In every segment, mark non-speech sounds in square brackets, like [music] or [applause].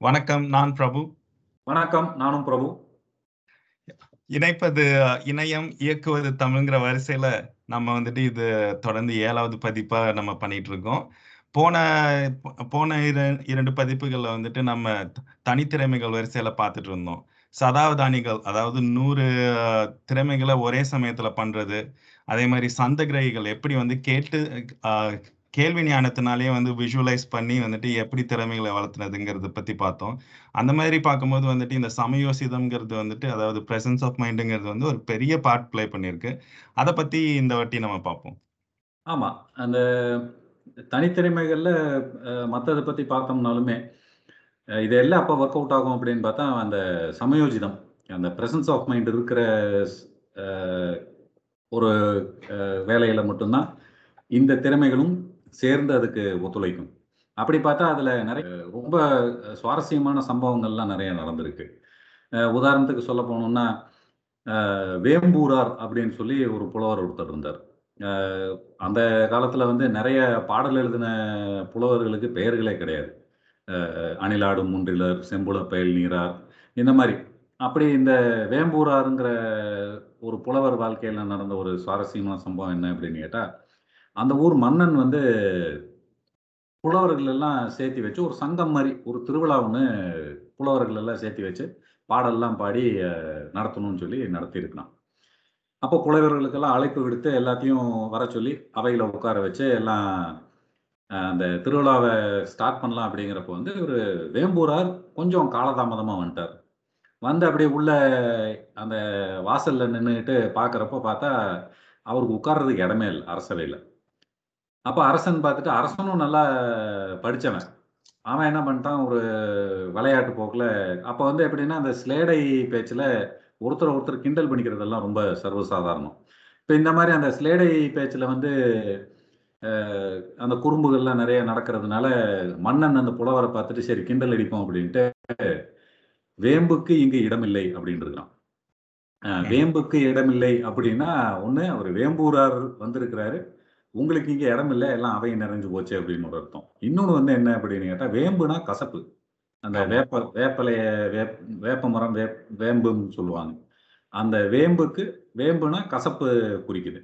வணக்கம். நான் பிரபு. வணக்கம். நானும் பிரபு. இணைப்பது இணையம், இயக்குவது தமிழ்ங்கிற வரிசையில நம்ம வந்துட்டு இது தொடர்ந்து 7வது பதிப்பா நம்ம பண்ணிட்டு இருக்கோம். போன போன இர 2 பதிப்புகள்ல வந்துட்டு நம்ம தனித்திறமைகள் வரிசையில பார்த்துட்டு இருந்தோம். சதாவதானிகள் அதாவது 100 திறமைகள ஒரே சமயத்துல பண்றது. அதே மாரி சந்தகிரகிகள் எப்படி வந்து கேட்டு கேள்வி ஞானத்தினாலேயே வந்து விஷுவலைஸ் பண்ணி வந்துட்டு எப்படி திறமைகளை வளர்த்துனதுங்கிறத பற்றி பார்த்தோம். அந்த மாதிரி பார்க்கும்போது வந்துட்டு இந்த சமயோசிதம்ங்கிறது வந்துட்டு அதாவது ப்ரெசன்ஸ் ஆஃப் மைண்டுங்கிறது வந்து ஒரு பெரிய பார்ட் ப்ளே பண்ணியிருக்கு. அதை பற்றி இந்த வாட்டி நம்ம பார்ப்போம். ஆமாம் அந்த தனித்திறமைகளில் மற்றதை பற்றி பார்த்தோம்னாலுமே, இதெல்லாம் அப்போ எல்லாம் அவுட் ஆகும் அப்படின்னு பார்த்தா, அந்த சமயோஜிதம். அந்த ப்ரெசன்ஸ் ஆஃப் மைண்ட் இருக்கிற ஒரு வேலையில் மட்டும்தான் இந்த திறமைகளும் சேர்ந்து அதுக்கு ஒத்துழைக்கும். அப்படி பார்த்தா அதில் நிறைய ரொம்ப சுவாரஸ்யமான சம்பவங்கள்லாம் நிறைய நடந்திருக்கு. உதாரணத்துக்கு சொல்ல போனோம்னா, வேம்பூரார் அப்படின்னு சொல்லி ஒரு புலவர் ஒருத்தர் இருந்தார். அந்த காலத்தில் வந்து நிறைய பாடல் எழுதின புலவர்களுக்கு பெயர்களே கிடையாது. அணிலாடும் முன்றிலர், செம்புல பயல் நீரார் இந்த மாதிரி அப்படி இந்த வேம்பூராருங்கிற ஒரு புலவர் வாழ்க்கையில் நடந்த ஒரு சுவாரஸ்யமான சம்பவம் என்ன அப்படின்னு கேட்டால் அந்த ஊர் மன்னன் வந்து புலவர்கள் எல்லாம் சேர்த்தி வச்சு ஒரு சங்கம் மாதிரி ஒரு திருவிழா ஒன்று புலவர்கள் எல்லாம் சேர்த்தி வச்சு, பாடல்லாம் பாடி நடத்தணும்னு சொல்லி நடத்தியிருக்கிறான். அப்போ புலவர்களுக்கெல்லாம் அழைப்பு விடுத்து எல்லாத்தையும் வரச் சொல்லி, அவையில் உட்கார வச்சு எல்லாம் அந்த திருவிழாவை ஸ்டார்ட் பண்ணலாம் அப்படிங்கிறப்போ வந்து ஒரு வேம்பூரார் கொஞ்சம் காலதாமதமாக வந்துட்டார். வந்து அப்படியே உள்ள அந்த வாசல்ல நின்றுக்கிட்டு பார்க்குறப்போ பார்த்தா, அவருக்கு உட்கார்றதுக்கு இடமே இல்லை அரசவையில் அப்ப அரசன் பார்த்துட்டு அரசனும் நல்லா படிச்சவன். அவன் என்ன பண்ணிட்டான், ஒரு விளையாட்டு போக்குல அப்ப வந்து எப்படின்னா, அந்த ஸ்லேடை பேச்சுல ஒருத்தர ஒருத்தர் கிண்டல் பண்ணிக்கிறதெல்லாம் ரொம்ப சர்வசாதாரணம். இப்ப இந்த மாரி அந்த ஸ்லேடை பேச்சுல வந்து அந்த குறும்புகள்லாம் நெறைய நடக்கிறதுனால, மன்னன் அந்த புலவர பார்த்துட்டு சரி கிண்டல் அடிப்போம் அப்படின்ட்டு, வேம்புக்கு இங்கு இடமில்லை அப்படின்ருக்கிறான். அ ம். வேம்புக்கு இடமில்லை அப்படின்னா, ஒண்ணு அவரு வேம்பூரார் வந்திருக்கிறாரு. உங்களுக்கு இங்க இடம் இல்ல. எல்லாம் அவை நிறைஞ்சு போச்சு அப்படின்னு ஒரு அர்த்தம். இன்னொன்னு வந்து என்ன அப்படின்னு கேட்டா, வேம்புனா கசப்பு. அந்த. வேப்ப வேப்பலைய வேப் வேப்ப மரம், வேப் வேம்புன்னு சொல்லுவாங்க. அந்த வேம்புக்கு வேம்புனா கசப்பு குறிக்குது.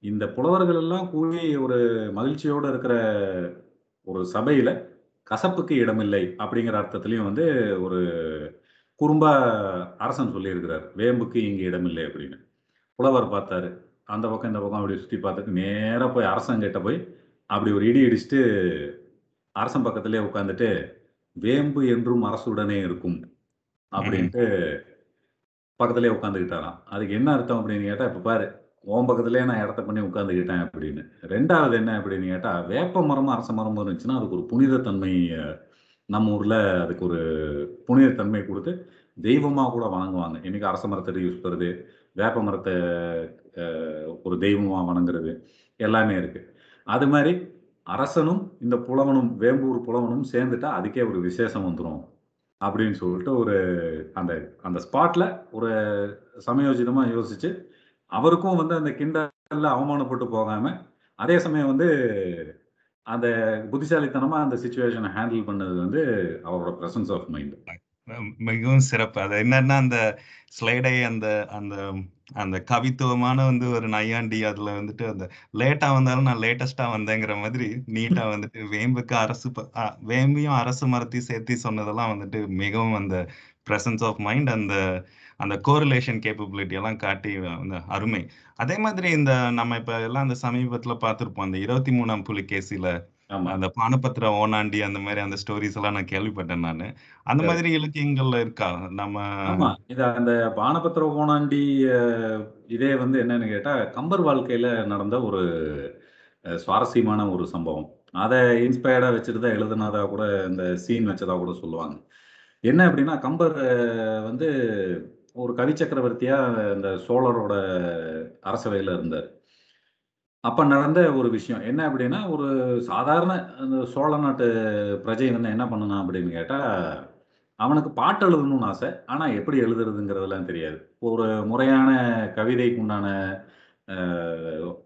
இந்த புலவர்கள் எல்லாம் கூடி ஒரு மகிழ்ச்சியோட இருக்கிற ஒரு சபையில, கசப்புக்கு இடமில்லை அப்படிங்கிற அர்த்தத்திலயும் வந்து ஒரு குறும்பா அரசன் சொல்லியிருக்கிறார். வேம்புக்கு இங்கு இடமில்லை அப்படின்னு. புலவர் பார்த்தாரு. அந்த பக்கம், இந்த பக்கம் அப்படி சுற்றி பார்த்துட்டு நேராக போய் அரசங்கிட்ட போய், அப்படி ஒரு இடி இடிச்சுட்டு, அரசன் பக்கத்திலேயே உட்காந்துட்டு "வேம்பு என்றும் அரசுடனே இருக்கும்" அப்படின்ட்டு பக்கத்துலேயே உட்காந்துக்கிட்டாராம் அதுக்கு என்ன அர்த்தம் அப்படின்னு கேட்டால் இப்போ பாரு, உன் பக்கத்துலேயே நான் இடத்த பண்ணி உட்காந்துக்கிட்டேன் அப்படின்னு. ரெண்டாவது என்ன அப்படின்னு கேட்டால் வேப்ப மரமும், அரச மரமும் இருந்துச்சுன்னா, அதுக்கு ஒரு புனிதத்தன்மை நம்ம ஊரில் அதுக்கு ஒரு புனிதத்தன்மை கொடுத்து தெய்வமாக கூட வணங்குவாங்க. இன்றைக்கி அரச மரத்தை யூஸ் பண்ணுறது வேப்ப மரத்தை ஒரு தெய்வமாக வணங்குறது, எல்லாமே இருக்கு. அது மாதிரி அரசனும், இந்த புலவனும், வேம்பூர் புலவனும் சேர்ந்துட்டா அதுக்கே ஒரு விசேஷம் வந்துடும் அப்படின்னு சொல்லிட்டு ஒரு அந்த அந்த ஸ்பாட்ல ஒரு சமயோஜிதமா யோசிச்சு, அவருக்கும் வந்து அந்த கிண்டல்ல அவமானப்பட்டு போகாம, அதே சமயம் வந்து அந்த புத்திசாலித்தனமா அந்த சுச்சுவேஷனை ஹேண்டில் பண்ணது வந்து அவரோட பிரசன்ஸ் ஆஃப் மைண்ட். மிகவும் சிறப்பு. அது என்னன்னா, அந்த ஸ்லைடை அந்த அந்த அந்த கவித்துவமான வந்து ஒரு நையாண்டி அதுல வந்துட்டு அந்த லேட்டா வந்தாலும் நான் லேட்டஸ்ட்டா வந்தேங்கிற மாதிரி நீட்டா [laughs] வந்துட்டு வேம்புக்கு அரசு வேம்பையும் அரச மரத்தையும் சேர்த்து சொன்னதெல்லாம் வந்துட்டு மிகவும் அந்த பிரசன்ஸ் ஆஃப் மைண்ட் அந்த அந்த கோரிலேஷன் கேப்பபிலிட்டி எல்லாம் காட்டி அந்த அருமை. அதே மாதிரி இந்த நம்ம இப்ப எல்லாம் அந்த சமீபத்தில பார்த்திருப்போம். அந்த 23ஆம் புலிகேசில ஆமா. அந்த பானபத்திர ஓனாண்டி அந்த மாரி அந்த ஸ்டோரீஸ் எல்லாம் நான் கேள்விப்பட்டேன் நானு. அந்த. மாதிரி இலக்கியங்கள்ல இருக்கா? நம்ம ஆமா. இது அந்த பானபத்திர ஓணாண்டி அ இதே வந்து என்னன்னு கேட்டா, கம்பர் வாழ்க்கையில நடந்த ஒரு சுவாரஸ்யமான ஒரு சம்பவம். அத இன்ஸ்பயர்டா வச்சுட்டு தான் எழுதுனதா கூட இந்த சீன் வச்சதா கூட சொல்லுவாங்க. என்ன அப்படின்னா, கம்பர் வந்து ஒரு கவி சக்கரவர்த்தியா இந்த சோழரோட அரசவையில இருந்தாரு. அப்ப நடந்த ஒரு விஷயம். என்ன அப்படின்னா, ஒரு சாதாரண அந்த சோழ நாட்டு பிரஜை வந்து என்ன பண்ணுனான் அப்படின்னு கேட்டா, அவனுக்கு பாட்டு எழுதணும்னு ஆசை. ஆனா எப்படி எழுதுறதுங்கிறதெல்லாம் தெரியாது. ஒரு முறையான கவிதைக்கு உண்டான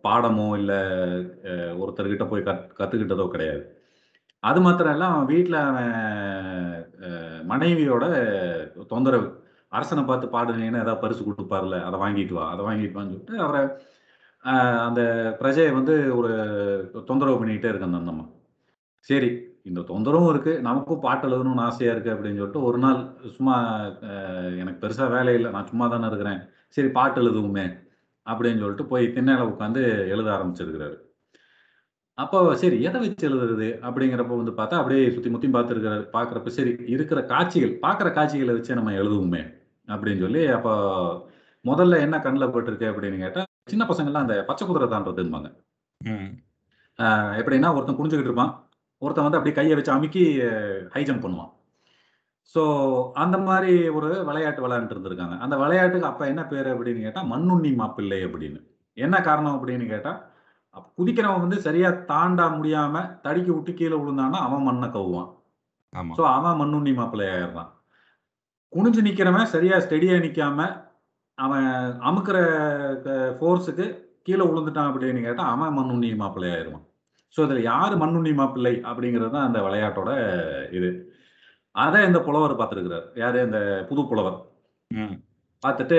பாடமோ, இல்லை ஒருத்தர்கிட்ட போய் கத் கத்துக்கிட்டதோ கிடையாது. அது மாத்திரம் இல்லை அவன் வீட்டில் அவன் மனைவியோட தொந்தரவு அரசனை பார்த்து பாடுனீங்கன்னா ஏதாவது பரிசு கொடுப்பார்ல அதை வாங்கிட்டு வா அதை வாங்கிட்டு வான்னு சொல்லிட்டு அவரை அந்த பிரஜையை வந்து ஒரு தொந்தரவு பண்ணிக்கிட்டே இருக்கு அந்த அந்தம்மா. சரி இந்த தொந்தரவும் இருக்குது நமக்கும் பாட்டு எழுதணும்னு ஆசையாக இருக்குது அப்படின்னு சொல்லிட்டு ஒரு நாள் சும்மா எனக்கு பெருசாக வேலை இல்லை நான் சும்மா தானே இருக்கிறேன் சரி பாட்டு எழுதுவோமே அப்படின்னு சொல்லிட்டு போய் திண்ணையில் உட்காந்து எழுத ஆரம்பிச்சிருக்கிறாரு. அப்போ சரி எதை வச்சு எழுதுறது அப்படிங்கிறப்ப வந்து பார்த்தா அப்படியே சுற்றி முத்தி பார்த்துருக்கிறாரு. பார்க்குறப்ப சரி இருக்கிற காட்சிகள் பார்க்குற காட்சிகளை வச்சு நம்ம எழுதுவோமே அப்படின்னு சொல்லி அப்போ முதல்ல என்ன கண்ணில் பட்டிருக்கு அப்படின்னு கேட்டால் சின்ன பசங்கள்லாம் அந்த பச்சை குதிரை. ஆஹ் எப்படின்னா ஒருத்தன் குனிஞ்சுக்கிட்டு இருப்பான். ஒருத்தன் வந்து அப்படியே கையை வச்சு அமுக்கி ஹை ஜம்ப் பண்ணுவான். ஸோ அந்த மாதிரி ஒரு விளையாட்டு விளையாண்டு இருந்திருக்காங்க. அந்த விளையாட்டுக்கு அப்ப என்ன பேரு அப்படின்னு கேட்டா மண்ணுண்ணி மாப்பிள்ளை அப்படின்னு. என்ன காரணம் அப்படின்னு கேட்டா அப்ப குதிக்கிறவன் வந்து சரியா தாண்டா முடியாம தடிக்கி விட்டு கீழே விழுந்தான்னா அவன் மண்ணை கவுவான் ஸோ அவன் மண்ணுண்ணி மாப்பிள்ளை ஆயிடுறான் குனிஞ்சு நிக்கிறவன் சரியா ஸ்டெடியா நிக்காம அவன் அமுக்கிற ஃபோர்ஸுக்கு கீழே விழுந்துட்டான் அப்படின்னு கேட்டா அவன் மண்ணுண்ணி மாப்பிள்ளை ஆயிடுவான் ஸோ இதுல யாரு மண்ணுண்ணி மாப்பிள்ளை அப்படிங்கிறது தான் அந்த விளையாட்டோட இது. அதை இந்த புலவர் பார்த்துருக்கிறார். யாரு? இந்த புது புலவர். ம். பார்த்துட்டு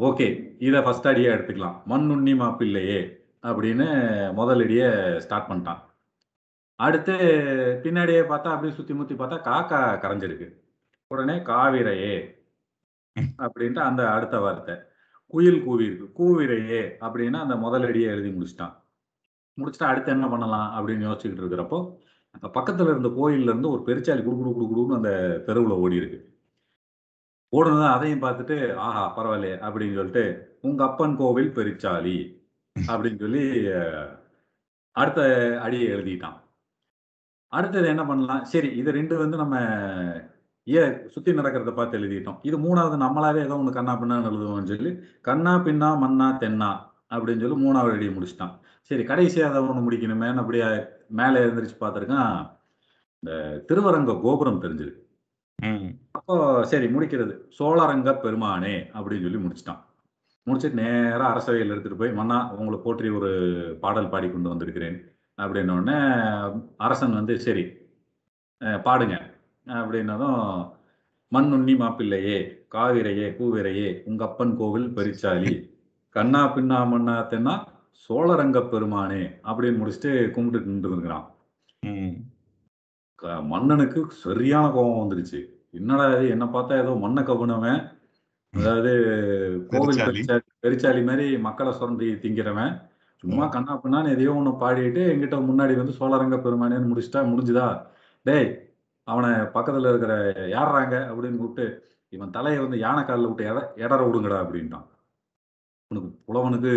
ஓகே இதை ஃபர்ஸ்ட் அடியா எடுத்துக்கலாம். மண்ணுண்ணி மாப்பிள்ளையே அப்படின்னு முதல் அடியை ஸ்டார்ட் பண்ணிட்டான். அடுத்து பின்னாடியே பார்த்தா அப்படியே சுத்தி முத்தி பார்த்தா காக்கா கரைஞ்சிருக்கு. உடனே காவிரையே அப்படின்ட்டு அந்த அடுத்த வார்த்தை. குயில் கூவிருக்கு. கூவிரையே அப்படின்னா அந்த முதல் அடியை எழுதி முடிச்சிட்டான். முடிச்சுட்டு அடுத்து என்ன பண்ணலாம் அப்படின்னு யோசிச்சுக்கிட்டு இருக்கிறப்போ அந்த பக்கத்துல இருந்த கோயில்ல இருந்து ஒரு பெருச்சாலி குடு குடு குடு குடுன்னு அந்த தெருவுல ஓடி இருக்கு. ஓடுனது அதையும் பார்த்துட்டு ஆஹா பரவாயில்லையே அப்படின்னு சொல்லிட்டு உங்க அப்பன் கோவில் பெருச்சாலி அப்படின்னு சொல்லி அடுத்த அடியை எழுதிட்டான். அடுத்தது என்ன பண்ணலாம்? சரி இது ரெண்டு வந்து நம்ம ஏ சுத்தி நடக்கிறத பார்த்து எழுதிட்டோம். இது மூணாவது நம்மளாவே ஏதோ ஒன்று கண்ணா பின்னா எழுதுவோம்னு சொல்லி கண்ணா பின்னா மண்ணா தென்னா அப்படின்னு சொல்லி மூணாவது அடியை முடிச்சிட்டான். சரி கடைசியா அதை ஒன்று முடிக்கணுமேன்னு அப்படியே மேலே எழுந்திரிச்சு பார்த்துருக்கான். இந்த திருவரங்க கோபுரம் தெரிஞ்சிருக்கு. அப்போ சரி முடிக்கிறது. சோழரங்க பெருமானே அப்படின்னு சொல்லி முடிச்சிட்டான். முடிச்சிட்டு நேரா அரசவையில் எடுத்துட்டு போய் மன்னா உங்களை போற்றி ஒரு பாடல் பாடி கொண்டு வந்திருக்கிறேன். அப்படின்ன உடனே அரசன் வந்து சரி பாடுங்க. அப்படின்னதும் மண்ணுண்ணி மாப்பிள்ளையே காவிரையே கூவிரையே உங்க அப்பன் கோவில் பெரிச்சாலி. கண்ணா பின்னா மண்ணா தென்னா சோழரங்க பெருமானே அப்படின்னு முடிச்சுட்டு கும்பிட்டு நின்று இருக்கிறான் மன்னனுக்கு சரியான கோபம் வந்துருச்சு என்னடா இது என்ன பார்த்தா ஏதோ மண்ணை கவுனவன். அதாவது கோவில். பெருச்சாளி பெருச்சாளி மாதிரி மக்களை சுரண்டி திங்கிறவன். சும்மா கண்ணா பின்னான்னு எதையோ ஒண்ணு பாடிட்டு எங்கிட்ட முன்னாடி வந்து சோழரங்க பெருமானேன்னு முடிச்சுட்டா முடிஞ்சுதா? டேய் அவனை பக்கத்துல இருக்கிற யாடுறாங்க அப்படின்னு கூப்பிட்டு இவன் தலையை வந்து யானை காலில் விட்டு எட எடற விடுங்கடா அப்படின்ட்டான். உனக்கு புலவனுக்கு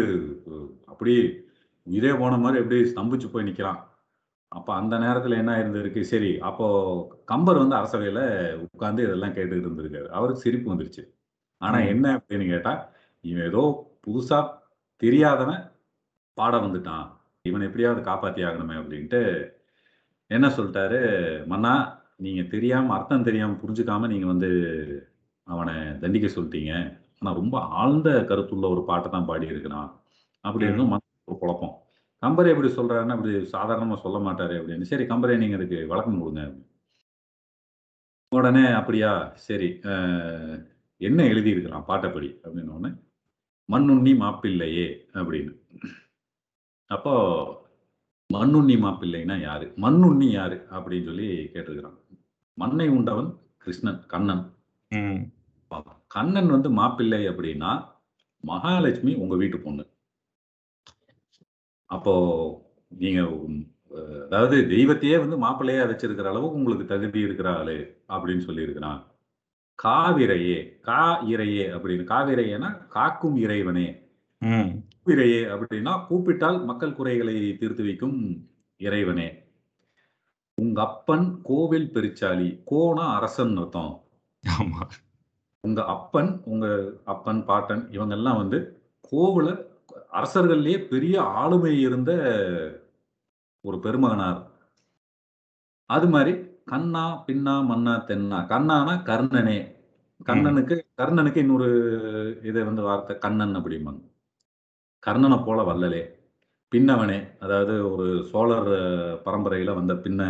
அஹ், அப்படியே இதே போன மாதிரி அப்படியே ஸ்தம்பிச்சு போய் நிக்கிறான். அப்ப அந்த நேரத்துல என்ன இருந்திருக்கு சரி அப்போ கம்பர் வந்து அரசவையில உட்கார்ந்து இதெல்லாம் கேட்டுக்கிட்டு இருந்திருக்காரு. அவருக்கு சிரிப்பு வந்துருச்சு. ஆனா ம். என்ன அப்படின்னு கேட்டா இவன் ஏதோ புதுசா தெரியாதவன் பாட வந்துட்டான். இவனை எப்படியாவது காப்பாத்தி ஆகணுமே அப்படின்ட்டு என்ன சொல்லிட்டாரு மன்னா நீங்க தெரியாம அர்த்தம் தெரியாம புரிஞ்சுக்காம நீங்க வந்து அவனை தண்டிக்க சொல்லிட்டீங்க. ஆனா ரொம்ப ஆழ்ந்த கருத்துள்ள ஒரு பாட்டை தான் பாடி இருக்கிறான் அப்படி இருந்தும் ஒரு குழப்பம். கம்பரே எப்படி சொல்றாருன்னா அப்படி சாதாரணமா சொல்ல மாட்டாரு அப்படின்னு. சரி கம்பரே நீங்க அதுக்கு விளக்கம் கொடுங்க உடனே அப்படியா? சரி என்ன எழுதி இருக்கிறான் பாட்டைப்படி? அப்படின்னு உடனே மண்ணுண்ணி மாப்பிள்ளையே அப்படின்னு. அப்போ மண்ணுண்ணி மாப்பிள்ளைன்னா யாரு? மண்ணுண்ணி யாரு? அப்படின்னு சொல்லி கேட்டிருக்கிறான். மண்ணை உண்டவன் கிருஷ்ணன் கண்ணன். கண்ணன் வந்து மாப்பிள்ளை அப்படின்னா மகாலட்சுமி உங்க வீட்டு பொண்ணு. அப்போ நீங்க அதாவது தெய்வத்தையே வந்து மாப்பிள்ளையா வச்சிருக்கிற அளவுக்கு உங்களுக்கு தகுதி இருக்கிற ஆளு அப்படின்னு சொல்லி இருக்கிறான் காவிரையே கா இறையே அப்படின்னு காவிரையேனா காக்கும் இறைவனே. கூப்பிரையே அப்படின்னா கூப்பிட்டால் மக்கள் குறைகளை தீர்த்து வைக்கும் இறைவனே. உங்க அப்பன் கோவில் பெருச்சாலி கோனா அரசன் அர்த்தம். ஆமா. உங்க அப்பன் உங்க அப்பன் பாட்டன் இவங்க எல்லாம் வந்து கோவில அரசர்கள்லயே பெரிய ஆளுமை இருந்த ஒரு பெருமகனார். அது மாதிரி கண்ணா பின்னா மன்னா தென்னா. கண்ணானா கர்ணனே. கண்ணனுக்கு கர்ணனுக்கு இன்னொரு இதை வந்து வார்த்தை கண்ணன் அப்படிம்பாங்க. கர்ணனை போல வல்லலே. பின்னவனே அதாவது ஒரு சோழர் பரம்பரையில் வந்த பின்ன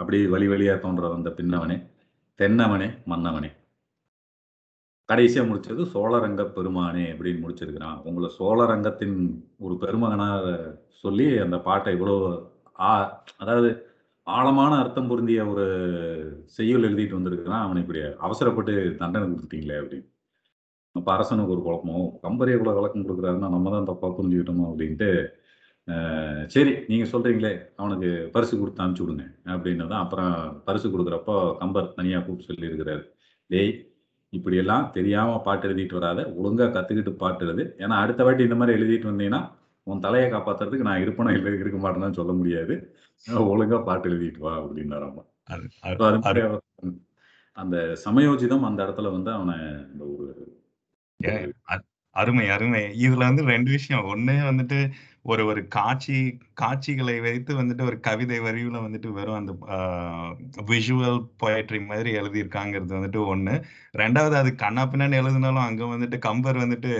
அப்படி வழி வழியாக தோன்ற வந்த பின்னவனே தென்னவனே மன்னவனே. கடைசியாக முடிச்சது சோழரங்க பெருமானே அப்படின்னு முடிச்சிருக்கிறான். உங்களை சோழரங்கத்தின் ஒரு பெருமகனாக சொல்லி அந்த பாட்டை இவ்வளோ ஆ அதாவது ஆழமான அர்த்தம் பொருந்திய ஒரு செய்யுள் எழுதிட்டு வந்திருக்கிறான். அவனை இப்படி அவசரப்பட்டு தண்டனை கொடுத்துட்டீங்களே அப்படின்னு. அப்போ அரசனுக்கு ஒரு குழப்பமோ. கம்பரியை கூட விளக்கம் கொடுக்குறாருன்னா நம்ம தான் தப்பாக புரிஞ்சுக்கிட்டோமோ அப்படின்ட்டு சரி நீங்க சொல்றீங்களே அவனுக்கு பரிசு கொடுத்து அனுப்பிச்சு விடுங்க அப்படின்னு தான் அப்புறம் பரிசு கொடுக்குறப்போ கம்பர் தனியா கூப்பிட்டு சொல்லி இருக்கிறாரு டேய் இப்படியெல்லாம் தெரியாம பாட்டு எழுதிட்டு வராத ஒழுங்கா கத்துக்கிட்டு பாட்டு எழுது. ஏன்னா அடுத்த வாட்டி இந்த மாதிரி எழுதிட்டு வந்தீங்கன்னா உன் தலையை காப்பாத்துறதுக்கு நான் இருப்பேனா இல்லை இருக்க மாட்டேன்னு சொல்ல முடியாது. ஒழுங்கா பாட்டு எழுதிட்டு வா அவர் அந்த சமயோஜிதம் அந்த இடத்துல வந்து அவனை இந்த ஒரு அருமை அருமை. இதுல வந்து ரெண்டு விஷயம். ஒண்ணு வந்துட்டு ஒரு ஒரு காட்சி காட்சிகளை வைத்து வந்துட்டு ஒரு கவிதை வரிவுல வந்துட்டு வெறும் அந்த விஷுவல் poetry மாதிரி எழுதியிருக்காங்கிறது வந்துட்டு ஒண்ணு. ரெண்டாவது அது கண்ணா பின்னான்னு எழுதினாலும் அங்க வந்துட்டு கம்பர் வந்துட்டு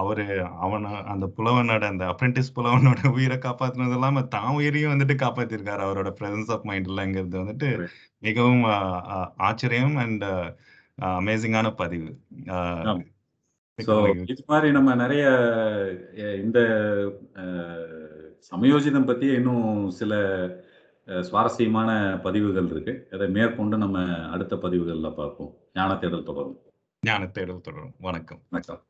அவரு அவன அந்த புலவனோட அந்த அப்ரெண்டிஸ் புலவனோட [laughs] உயிரை காப்பாத்துனது இல்லாம தான் உயிரையும் வந்துட்டு காப்பாத்திருக்காரு. அவரோட பிரசன்ஸ் ஆஃப் மைண்ட்லங்கிறது வந்துட்டு மிகவும் ஆச்சரியம் அண்ட் அமேசிங்கான பதிவு. இது மாதிரி நம்ம நிறைய சமயோஜிதம் பத்தி இன்னும் சில சுவாரஸ்யமான பதிவுகள் இருக்கு. அதை மேற்கொண்டு நம்ம அடுத்த பதிவுகள்ல பார்ப்போம். ஞான தேடல் தொடரும். ஞான தேடல் தொடரும். வணக்கம். வணக்கம்.